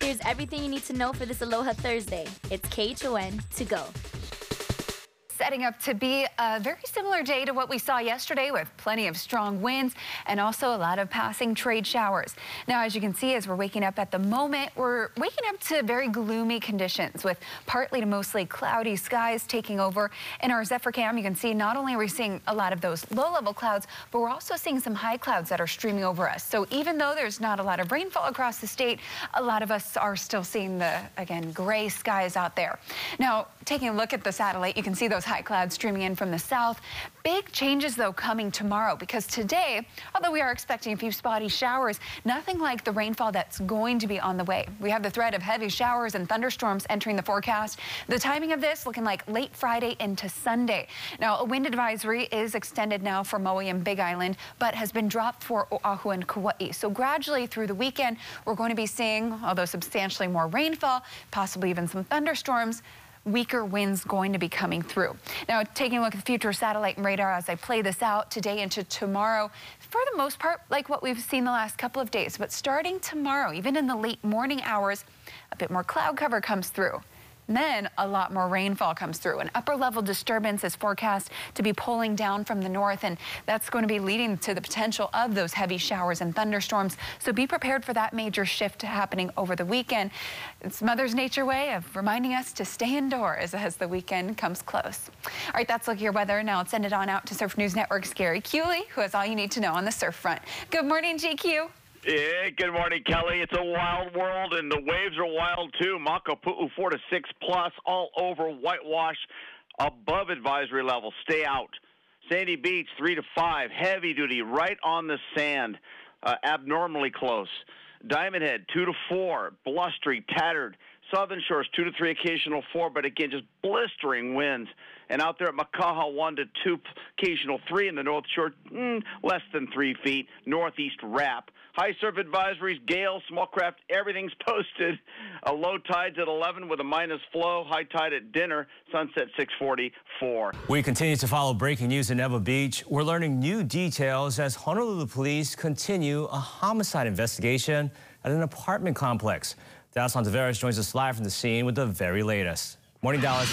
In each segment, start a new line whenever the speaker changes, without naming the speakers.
Here's everything you need to know for this Aloha Thursday. It's KHON to go
setting up to be a very similar day to what we saw yesterday with plenty of strong winds and also a lot of passing trade showers. Now, as you can see, as we're waking up at the moment, we're waking up to very gloomy conditions with partly to mostly cloudy skies taking over. In our Zephyr cam, you can see not only are we seeing a lot of those low-level clouds, but we're also seeing some high clouds that are streaming over us. So even though there's not a lot of rainfall across the state, a lot of us are still seeing the, again, gray skies out there. Now, taking a look at the satellite, you can see those high clouds streaming in from the south. Big changes, though, coming tomorrow because today, although we are expecting a few spotty showers, nothing like the rainfall that's going to be on the way. We have the threat of heavy showers and thunderstorms entering the forecast. The timing of this looking like late Friday into Sunday. Now, a wind advisory is extended now for Maui and Big Island, but has been dropped for Oahu and Kauai. So gradually through the weekend, we're going to be seeing, although substantially more rainfall, possibly even some thunderstorms, weaker winds going to be coming through. Now, taking a look at the future satellite and radar as I play this out today into tomorrow, for the most part, like what we've seen the last couple of days. But starting tomorrow, even in the late morning hours, a bit more cloud cover comes through. Then a lot more rainfall comes through. An upper level disturbance is forecast to be pulling down from the north, and that's going to be leading to the potential of those heavy showers and thunderstorms. So be prepared for that major shift happening over the weekend. It's Mother's Nature way of reminding us to stay indoors as the weekend comes close. All right, that's look at your weather. Now let's send it on out to Surf News Network's Gary Kewley, who has all you need to know on the surf front. Good morning, GQ.
Yeah, good morning, Kelly. It's a wild world, and the waves are wild too. Makapu'u four to six plus, all over whitewash, above advisory level. Stay out. Sandy Beach three to five, heavy duty, right on the sand, uh, abnormally close. Diamond Head two to four, blustery, tattered. Southern Shores two to three, occasional four, but again just blistering winds. And out there at Makaha one to two, occasional three. In the North Shore, mm, less than three feet. Northeast wrap. High surf advisories, gale, small craft, everything's posted. A low tide's at 11 with a minus flow. High tide at dinner, sunset 644.
We continue to follow breaking news in Ewa Beach. We're learning new details as Honolulu police continue a homicide investigation at an apartment complex. Dallas Ontiveros joins us live from the scene with the very latest. Morning, Dallas.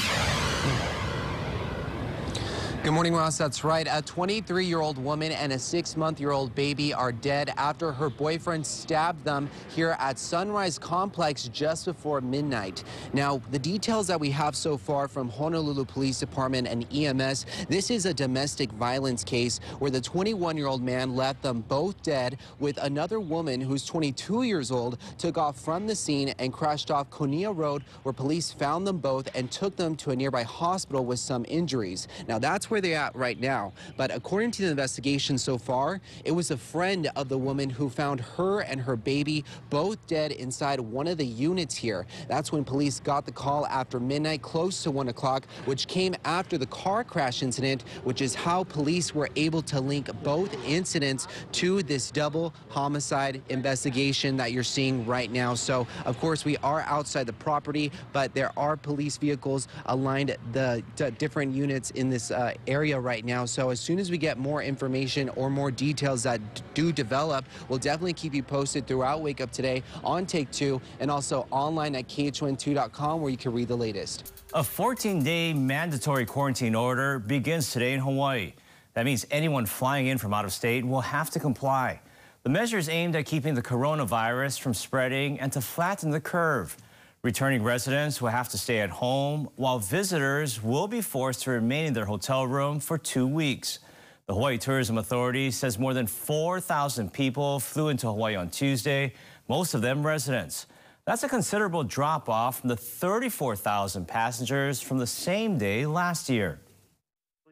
Good morning, Ross. That's right. A 23-year-old woman and a six-month-year-old baby are dead after her boyfriend stabbed them here at Sunrise Complex just before midnight. Now, the details that we have so far from Honolulu Police Department and EMS, this is a domestic violence case where the 21-year-old man left them both dead with another woman who's 22 years old took off from the scene and crashed off Konia Road where police found them both and took them to a nearby hospital with some injuries. Now, that's where where they're at right now. But according to the investigation so far, it was a friend of the woman who found her and her baby both dead inside one of the units here. That's when police got the call after midnight, close to 1 o'clock, which came after the car crash incident, which is how police were able to link both incidents to this double homicide investigation that you're seeing right now. So, of course, we are outside the property, but there are police vehicles aligned the different units in this uh, area right now. So as soon as we get more information or more details that do develop, we'll definitely keep you posted throughout Wake Up Today on Take Two and also online at KHON2.com where you can read the latest.
A 14-day mandatory quarantine order begins today in Hawaii. That means anyone flying in from out of state will have to comply. The measure is aimed at keeping the coronavirus from spreading and to flatten the curve. Returning residents will have to stay at home, while visitors will be forced to remain in their hotel room for two weeks. The Hawaii Tourism Authority says more than 4,000 people flew into Hawaii on Tuesday, most of them residents. That's a considerable drop off from the 34,000 passengers from the same day last year.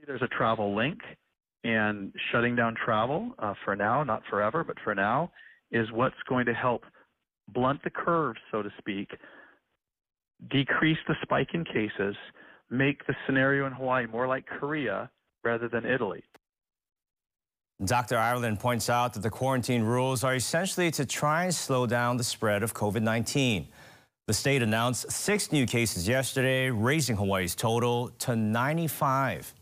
There's a travel link, and shutting down travel uh, for now, not forever, but for now, is what's going to help blunt the curve, so to speak, decrease the spike in cases, make the scenario in Hawaii more like Korea rather than Italy.
Dr. Ireland points out that the quarantine rules are essentially to try and slow down the spread of COVID-19. The state announced six new cases yesterday, raising Hawaii's total to 95.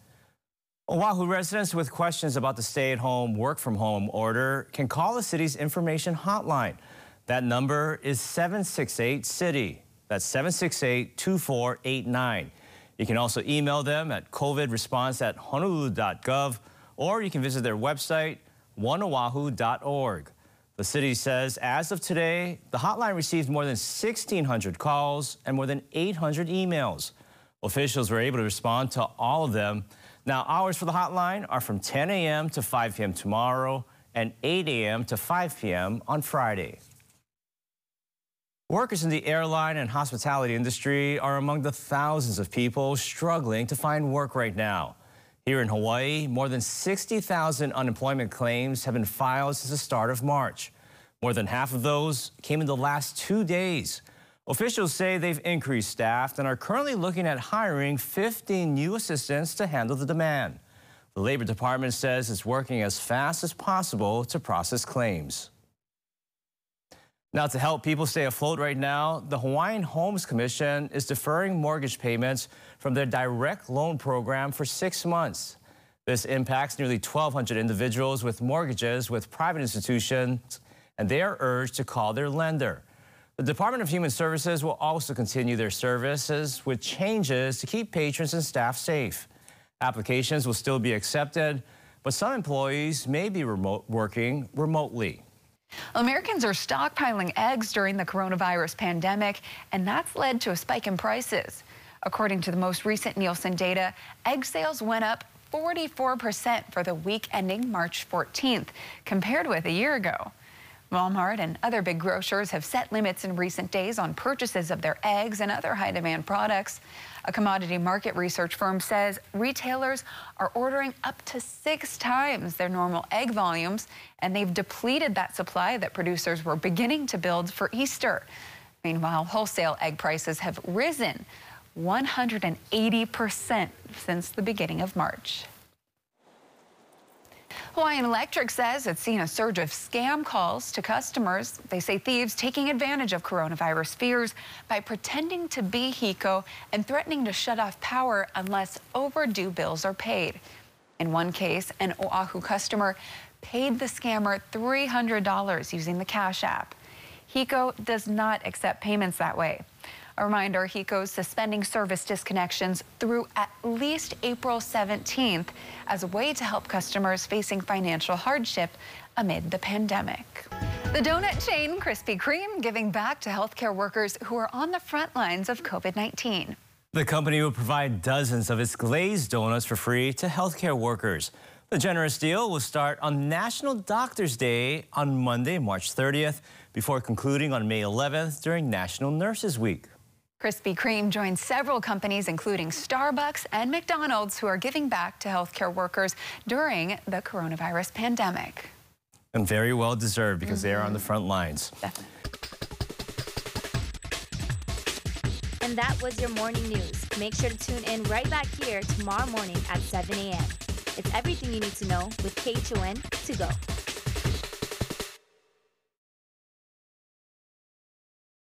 Oahu residents with questions about the stay-at-home, work-from-home order can call the city's information hotline. That number is 768 City. That's 768 2489. You can also email them at covidresponse at honolulu.gov or you can visit their website, oneoahu.org. The city says as of today, the hotline received more than 1,600 calls and more than 800 emails. Officials were able to respond to all of them. Now, hours for the hotline are from 10 a.m. to 5 p.m. tomorrow and 8 a.m. to 5 p.m. on Friday. Workers in the airline and hospitality industry are among the thousands of people struggling to find work right now. Here in Hawaii, more than 60,000 unemployment claims have been filed since the start of March. More than half of those came in the last two days. Officials say they've increased staff and are currently looking at hiring 15 new assistants to handle the demand. The Labor Department says it's working as fast as possible to process claims. Now, to help people stay afloat right now, the Hawaiian Homes Commission is deferring mortgage payments from their direct loan program for six months. This impacts nearly 1,200 individuals with mortgages with private institutions, and they are urged to call their lender. The Department of Human Services will also continue their services with changes to keep patrons and staff safe. Applications will still be accepted, but some employees may be remote working remotely.
Americans are stockpiling eggs during the coronavirus pandemic, and that's led to a spike in prices. According to the most recent Nielsen data, egg sales went up 44% for the week ending March 14th, compared with a year ago. Walmart and other big grocers have set limits in recent days on purchases of their eggs and other high demand products. A commodity market research firm says retailers are ordering up to six times their normal egg volumes, and they've depleted that supply that producers were beginning to build for Easter. Meanwhile, wholesale egg prices have risen 180% since the beginning of March. Hawaiian Electric says it's seen a surge of scam calls to customers. They say thieves taking advantage of coronavirus fears by pretending to be HECO and threatening to shut off power unless overdue bills are paid. In one case, an Oahu customer paid the scammer $300 using the Cash App. HECO does not accept payments that way. A reminder, HECO's suspending service disconnections through at least April 17th as a way to help customers facing financial hardship amid the pandemic. The donut chain Krispy Kreme giving back to healthcare workers who are on the front lines of COVID-19.
The company will provide dozens of its glazed donuts for free to healthcare workers. The generous deal will start on National Doctors Day on Monday, March 30th, before concluding on May 11th during National Nurses Week.
Krispy Kreme joins several companies, including Starbucks and McDonald's, who are giving back to healthcare workers during the coronavirus pandemic.
And very well deserved because mm -hmm. they are on the mm-hmm. front lines.
Definitely.
And that was your morning news. Make sure to tune in right back here tomorrow morning at 7 a.m. It's everything you need to know with KHON to go.